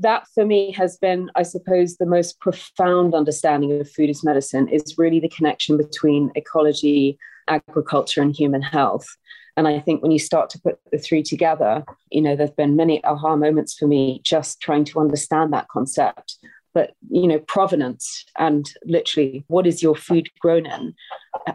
that for me has been, I suppose, the most profound understanding of food as medicine is really the connection between ecology, agriculture, and human health. And I think when you start to put the three together, you know, there's been many aha moments for me just trying to understand that concept. But, you know, provenance and literally what is your food grown in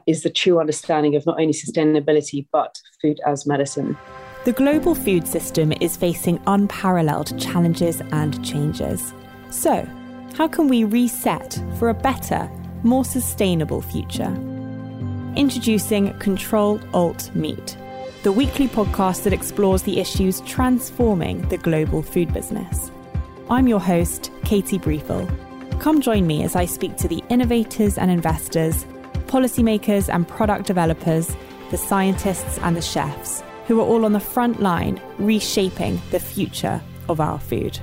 is the true understanding of not only sustainability, but food as medicine. The global food system is facing unparalleled challenges and changes. So, how can we reset for a better, more sustainable future? Introducing Control Alt Meat the weekly podcast that explores the issues transforming the global food business. I'm your host, Katie Briefel. Come join me as I speak to the innovators and investors, policymakers and product developers, the scientists and the chefs, who are all on the front line reshaping the future of our food.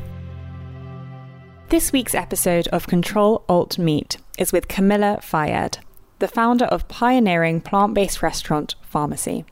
This week's episode of Control Alt Meat is with Camilla Fayed, the founder of pioneering plant based restaurant Pharmacy.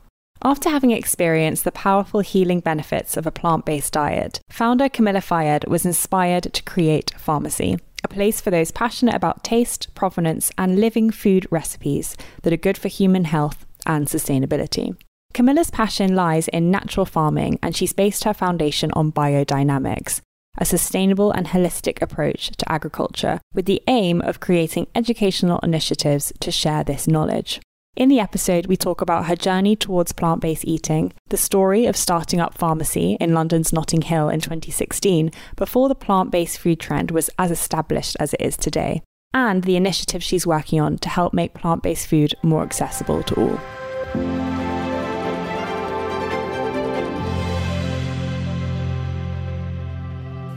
After having experienced the powerful healing benefits of a plant based diet, founder Camilla Fayed was inspired to create Pharmacy, a place for those passionate about taste, provenance, and living food recipes that are good for human health and sustainability. Camilla's passion lies in natural farming, and she's based her foundation on biodynamics, a sustainable and holistic approach to agriculture, with the aim of creating educational initiatives to share this knowledge. In the episode, we talk about her journey towards plant based eating, the story of starting up pharmacy in London's Notting Hill in 2016 before the plant based food trend was as established as it is today, and the initiative she's working on to help make plant based food more accessible to all.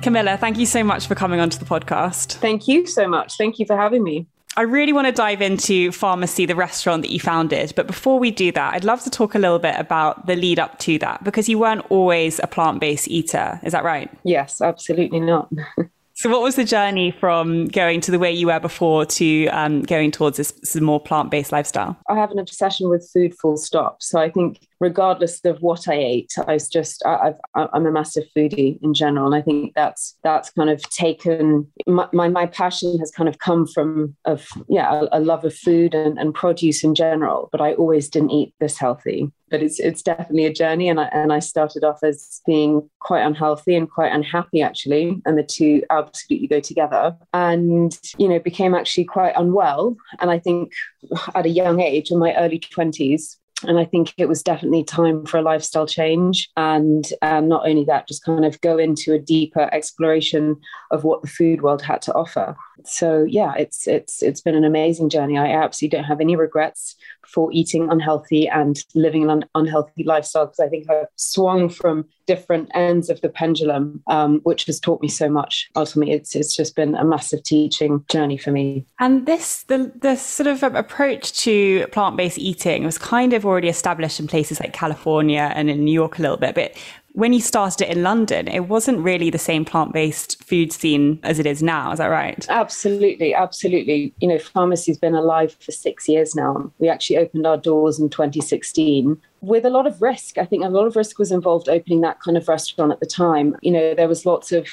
Camilla, thank you so much for coming onto the podcast. Thank you so much. Thank you for having me. I really want to dive into Pharmacy, the restaurant that you founded. But before we do that, I'd love to talk a little bit about the lead up to that because you weren't always a plant based eater. Is that right? Yes, absolutely not. So, what was the journey from going to the way you were before to um, going towards this, this more plant based lifestyle? I have an obsession with food, full stop. So, I think regardless of what I ate, I was just I, am a massive foodie in general, and I think that's that's kind of taken my my, my passion has kind of come from of yeah a, a love of food and, and produce in general. But I always didn't eat this healthy but it's it's definitely a journey. And I and I started off as being quite unhealthy and quite unhappy actually, and the two absolutely go together. And you know, became actually quite unwell. And I think at a young age, in my early twenties, and I think it was definitely time for a lifestyle change. And um, not only that, just kind of go into a deeper exploration of what the food world had to offer. So yeah, it's it's it's been an amazing journey. I absolutely don't have any regrets for eating unhealthy and living an unhealthy lifestyle because I think I've swung from different ends of the pendulum, um, which has taught me so much. Ultimately, it's it's just been a massive teaching journey for me. And this the the sort of approach to plant based eating was kind of already established in places like California and in New York a little bit, but when you started it in London, it wasn't really the same plant based food scene as it is now. Is that right? Absolutely. Absolutely. You know, pharmacy's been alive for six years now. We actually opened our doors in 2016 with a lot of risk. I think a lot of risk was involved opening that kind of restaurant at the time. You know, there was lots of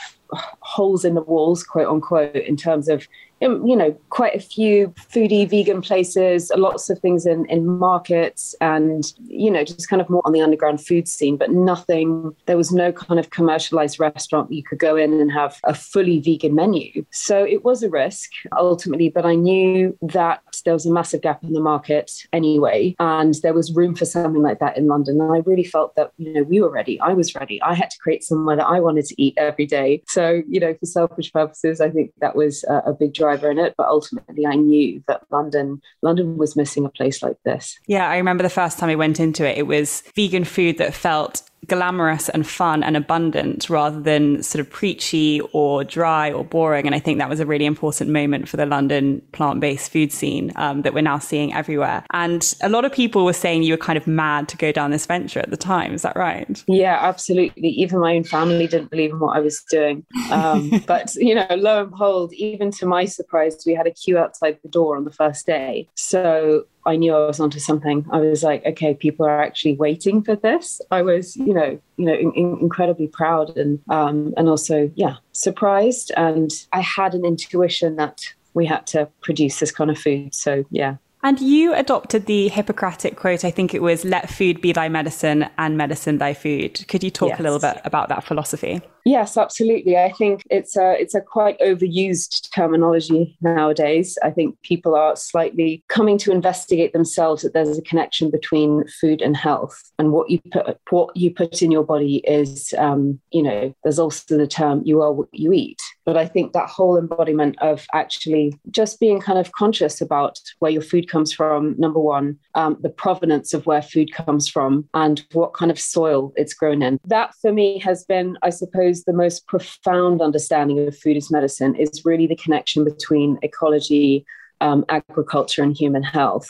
holes in the walls, quote unquote, in terms of um, you know, quite a few foodie vegan places, lots of things in, in markets and, you know, just kind of more on the underground food scene, but nothing, there was no kind of commercialized restaurant you could go in and have a fully vegan menu. So it was a risk ultimately, but I knew that there was a massive gap in the market anyway, and there was room for something like that in London. And I really felt that, you know, we were ready. I was ready. I had to create somewhere that I wanted to eat every day. So, you know, for selfish purposes, I think that was a, a big driver in it, but ultimately I knew that London London was missing a place like this. Yeah, I remember the first time I went into it, it was vegan food that felt glamorous and fun and abundant rather than sort of preachy or dry or boring. And I think that was a really important moment for the London plant based food scene um, that we're now seeing everywhere. And a lot of people were saying you were kind of mad to go down this venture at the time. Is that right? Yeah, absolutely. Even my own family didn't believe in what I was doing. Um, but, you know, lo and behold, even to my surprise, we had a queue outside the door on the first day. So I knew I was onto something. I was like, okay, people are actually waiting for this. I was, you know, you know, in, in, incredibly proud and um, and also, yeah, surprised. And I had an intuition that we had to produce this kind of food. So yeah, and you adopted the Hippocratic quote, I think it was, let food be thy medicine and medicine thy food. Could you talk yes. a little bit about that philosophy? Yes, absolutely. I think it's a it's a quite overused terminology nowadays. I think people are slightly coming to investigate themselves that there's a connection between food and health, and what you put what you put in your body is, um, you know, there's also the term "you are what you eat." But I think that whole embodiment of actually just being kind of conscious about where your food comes from. Number one, um, the provenance of where food comes from, and what kind of soil it's grown in. That for me has been, I suppose suppose the most profound understanding of food as medicine is really the connection between ecology, um, agriculture, and human health.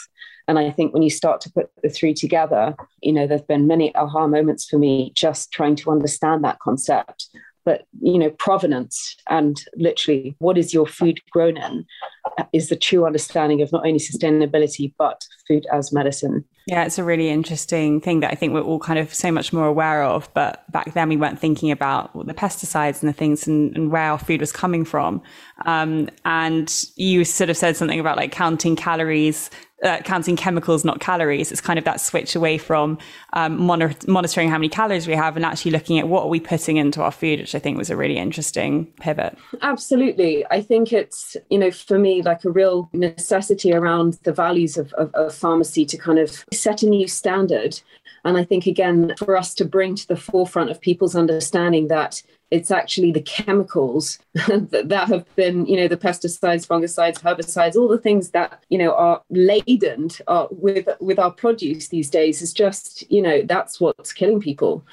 And I think when you start to put the three together, you know, there've been many aha moments for me just trying to understand that concept but you know provenance and literally what is your food grown in is the true understanding of not only sustainability but food as medicine yeah it's a really interesting thing that i think we're all kind of so much more aware of but back then we weren't thinking about the pesticides and the things and, and where our food was coming from. Um, and you sort of said something about like counting calories uh, counting chemicals, not calories. It's kind of that switch away from um, monitor- monitoring how many calories we have and actually looking at what are we putting into our food, which I think was a really interesting pivot. Absolutely. I think it's, you know, for me, like a real necessity around the values of, of, of pharmacy to kind of set a new standard. And I think, again, for us to bring to the forefront of people's understanding that it's actually the chemicals that have been, you know, the pesticides, fungicides, herbicides, all the things that, you know, are laden uh, with with our produce these days is just, you know, that's what's killing people.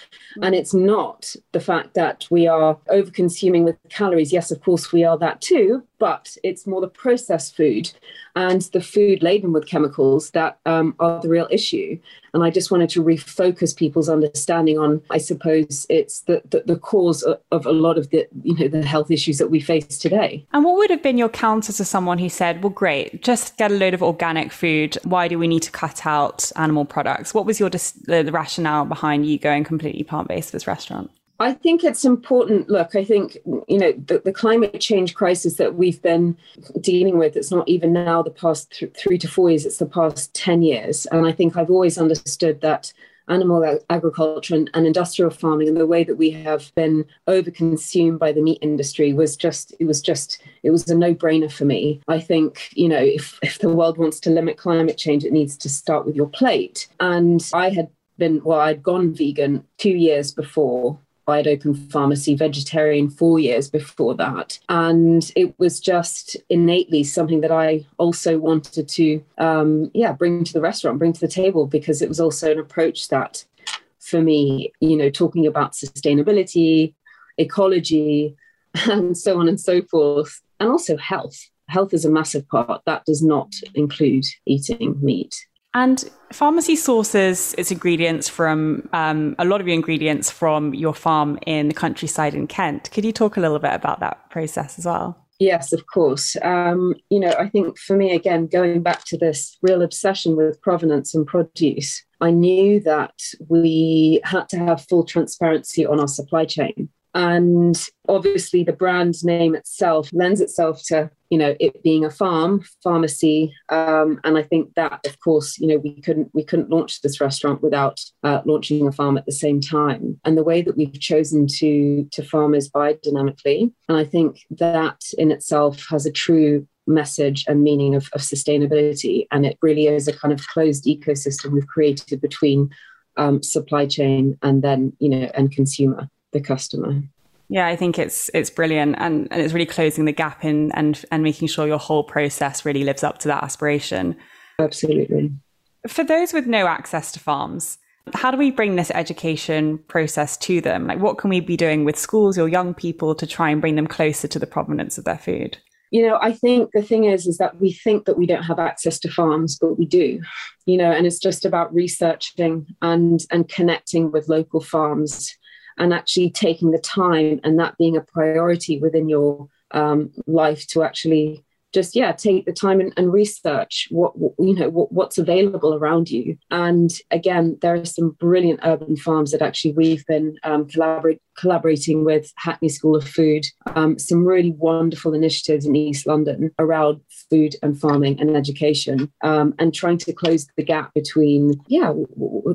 And it's not the fact that we are over consuming with calories. Yes, of course, we are that too, but it's more the processed food and the food laden with chemicals that um, are the real issue. And I just wanted to refocus people's understanding on, I suppose, it's the, the, the cause of, a lot of the, you know, the health issues that we face today. And what would have been your counter to someone who said, well, great, just get a load of organic food. Why do we need to cut out animal products? What was your the, the rationale behind you going completely plant based for this restaurant? I think it's important. Look, I think, you know, the, the, climate change crisis that we've been dealing with, it's not even now the past th- three to four years, it's the past 10 years. And I think I've always understood that animal agriculture and, and industrial farming and the way that we have been overconsumed by the meat industry was just, it was just, it was a no brainer for me. I think, you know, if, if the world wants to limit climate change, it needs to start with your plate. And I had been, well, I'd gone vegan two years before I'd opened pharmacy vegetarian four years before that. And it was just innately something that I also wanted to, um, yeah, bring to the restaurant, bring to the table, because it was also an approach that for me, you know, talking about sustainability, ecology, and so on and so forth, and also health. Health is a massive part. That does not include eating meat. And pharmacy sources its ingredients from um, a lot of your ingredients from your farm in the countryside in Kent. Could you talk a little bit about that process as well? Yes, of course. Um, you know, I think for me, again, going back to this real obsession with provenance and produce, I knew that we had to have full transparency on our supply chain. And obviously, the brand name itself lends itself to you know it being a farm pharmacy. Um, and i think that of course you know we couldn't we couldn't launch this restaurant without uh, launching a farm at the same time. And the way that we've chosen to to farm is biodynamically. And i think that in itself has a true message and meaning of, of sustainability. And it really is a kind of closed ecosystem we've created between um, supply chain and then you know and consumer the customer yeah, I think it's it's brilliant and, and it's really closing the gap in and and making sure your whole process really lives up to that aspiration. Absolutely. For those with no access to farms, how do we bring this education process to them? Like what can we be doing with schools or young people to try and bring them closer to the provenance of their food? You know, I think the thing is is that we think that we don't have access to farms, but we do. You know, and it's just about researching and and connecting with local farms and actually taking the time and that being a priority within your um, life to actually just yeah take the time and, and research what, what, you know what, what's available around you. And again there are some brilliant urban farms that actually we've been um, collaborating with hackney school of food um, some really wonderful initiatives in east london around food and farming and education um, and trying to close the gap between yeah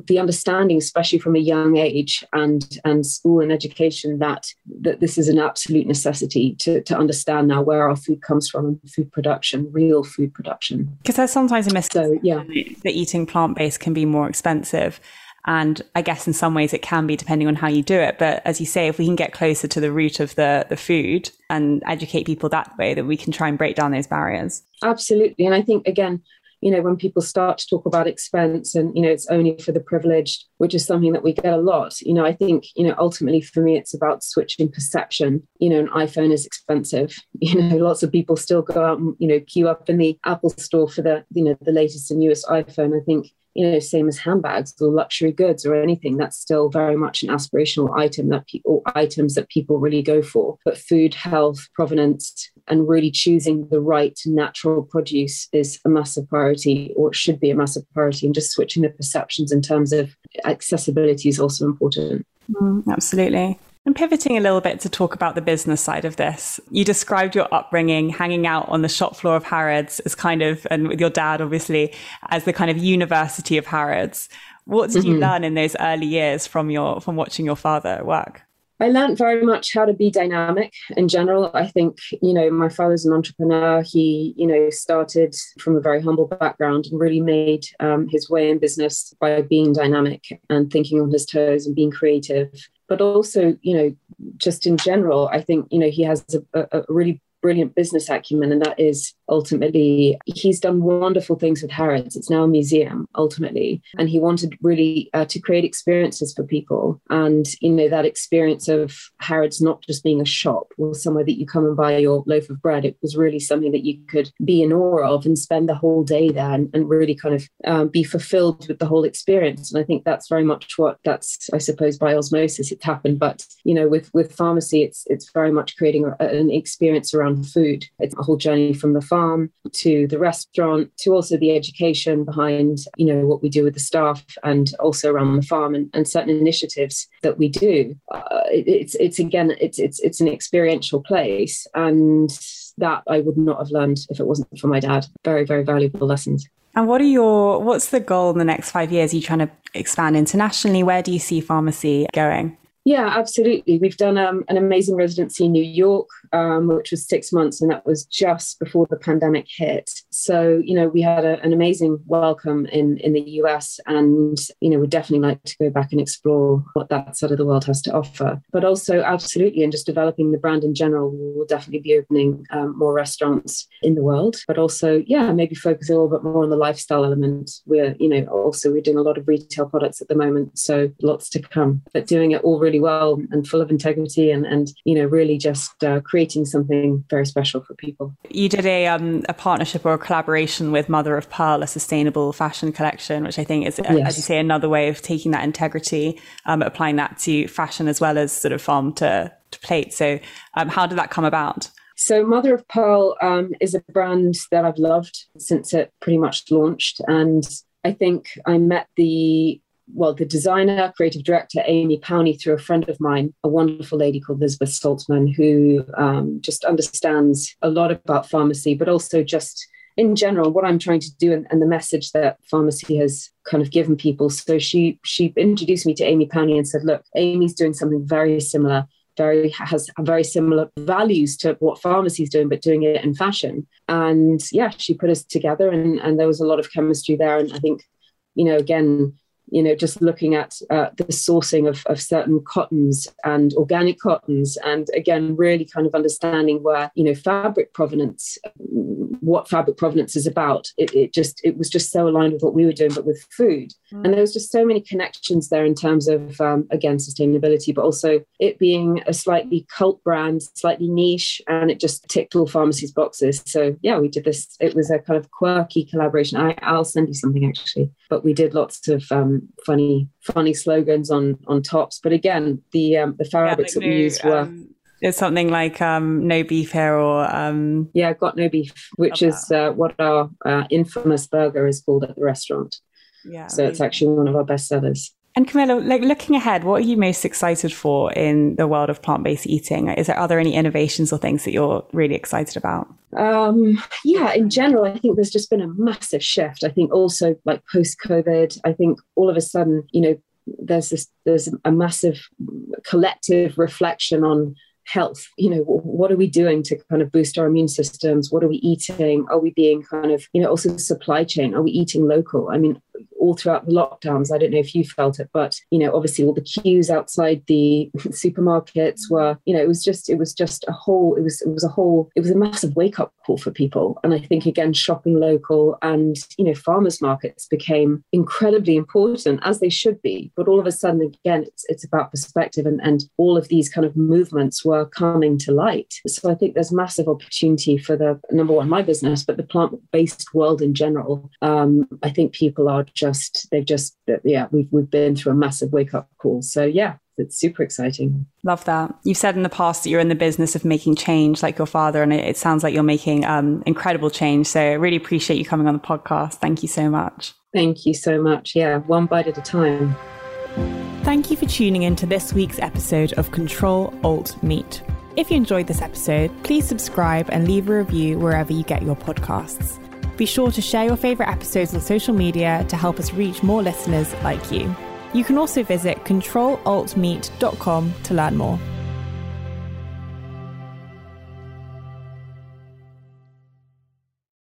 the understanding especially from a young age and and school and education that that this is an absolute necessity to, to understand now where our food comes from and food production real food production. Because there's sometimes a misconception so, yeah. that eating plant-based can be more expensive and I guess in some ways it can be depending on how you do it. But as you say, if we can get closer to the root of the, the food and educate people that way, that we can try and break down those barriers. Absolutely. And I think, again, you know, when people start to talk about expense and, you know, it's only for the privileged, which is something that we get a lot, you know, I think, you know, ultimately for me, it's about switching perception. You know, an iPhone is expensive. You know, lots of people still go out and, you know, queue up in the Apple store for the, you know, the latest and newest iPhone. I think you know, same as handbags or luxury goods or anything. That's still very much an aspirational item that people items that people really go for. But food, health, provenance, and really choosing the right natural produce is a massive priority, or it should be a massive priority. And just switching the perceptions in terms of accessibility is also important. Mm, absolutely. And pivoting a little bit to talk about the business side of this, you described your upbringing hanging out on the shop floor of Harrods as kind of, and with your dad, obviously, as the kind of university of Harrods. What did mm-hmm. you learn in those early years from your from watching your father work? I learned very much how to be dynamic in general. I think, you know, my father's an entrepreneur. He, you know, started from a very humble background and really made um, his way in business by being dynamic and thinking on his toes and being creative but also, you know, just in general, I think, you know, he has a, a really brilliant business acumen, and that is ultimately he's done wonderful things with Harrods. It's now a museum ultimately, and he wanted really uh, to create experiences for people, and you know that experience of Harrods not just being a shop or somewhere that you come and buy your loaf of bread. It was really something that you could be in awe of and spend the whole day there and, and really kind of um, be fulfilled with the whole experience. And I think that's very much what that's I suppose by osmosis it's happened. But you know with with pharmacy, it's it's very much creating a, an experience around food. It's a whole journey from the farm farm to the restaurant to also the education behind you know what we do with the staff and also around the farm and, and certain initiatives that we do uh, it, it's it's again it's it's it's an experiential place and that I would not have learned if it wasn't for my dad very very valuable lessons and what are your what's the goal in the next five years? Are you trying to expand internationally? Where do you see pharmacy going? Yeah, absolutely. We've done um, an amazing residency in New York, um, which was six months, and that was just before the pandemic hit. So, you know, we had a, an amazing welcome in in the US, and you know, we'd definitely like to go back and explore what that side of the world has to offer. But also, absolutely, and just developing the brand in general, we will definitely be opening um, more restaurants in the world. But also, yeah, maybe focus a little bit more on the lifestyle element. We're, you know, also we're doing a lot of retail products at the moment, so lots to come. But doing it all really well and full of integrity and, and you know, really just uh, creating something very special for people. You did a, um, a partnership or a collaboration with Mother of Pearl, a sustainable fashion collection, which I think is, yes. as you say, another way of taking that integrity, um, applying that to fashion as well as sort of farm to, to plate. So um, how did that come about? So, Mother of Pearl um, is a brand that I've loved since it pretty much launched. And I think I met the well, the designer, creative director, Amy Powney, through a friend of mine, a wonderful lady called Elizabeth Saltzman, who um, just understands a lot about pharmacy, but also just in general what I'm trying to do and, and, the message that pharmacy has kind of given people. So she she introduced me to Amy Powney and said, "Look, Amy's doing something very similar." Very has very similar values to what pharmacy is doing, but doing it in fashion. And yeah, she put us together, and, and there was a lot of chemistry there. And I think, you know, again, you know, just looking at uh, the sourcing of, of certain cottons and organic cottons, and again, really kind of understanding where, you know, fabric provenance, what fabric provenance is about. It, it just, it was just so aligned with what we were doing, but with food. Mm. And there was just so many connections there in terms of, um, again, sustainability, but also it being a slightly cult brand, slightly niche, and it just ticked all pharmacies' boxes. So, yeah, we did this. It was a kind of quirky collaboration. I, I'll send you something actually, but we did lots of, um, funny funny slogans on on tops. But again, the um, the fabrics yeah, that we used were. Um, It's something like um, no beef here or. Um... Yeah, got no beef, which is uh, what our uh, infamous burger is called at the restaurant. Yeah. So it's actually one of our best sellers. And Camilla, like looking ahead, what are you most excited for in the world of plant-based eating? Is there are there any innovations or things that you're really excited about? Um, yeah, in general, I think there's just been a massive shift. I think also like post-COVID, I think all of a sudden, you know, there's this there's a massive collective reflection on health you know what are we doing to kind of boost our immune systems what are we eating are we being kind of you know also supply chain are we eating local i mean all throughout the lockdowns. I don't know if you felt it, but you know, obviously all the queues outside the supermarkets were, you know, it was just it was just a whole it was it was a whole it was a massive wake up call for people. And I think again, shopping local and you know, farmers markets became incredibly important as they should be. But all of a sudden, again, it's it's about perspective and and all of these kind of movements were coming to light. So I think there's massive opportunity for the number one my business, but the plant based world in general. Um, I think people are just they've just yeah we've we've been through a massive wake up call. So yeah, it's super exciting. Love that. You've said in the past that you're in the business of making change like your father, and it, it sounds like you're making um, incredible change. So I really appreciate you coming on the podcast. Thank you so much. Thank you so much. Yeah, one bite at a time. Thank you for tuning in to this week's episode of Control Alt Meat. If you enjoyed this episode, please subscribe and leave a review wherever you get your podcasts. Be sure to share your favourite episodes on social media to help us reach more listeners like you. You can also visit controlaltmeat.com to learn more.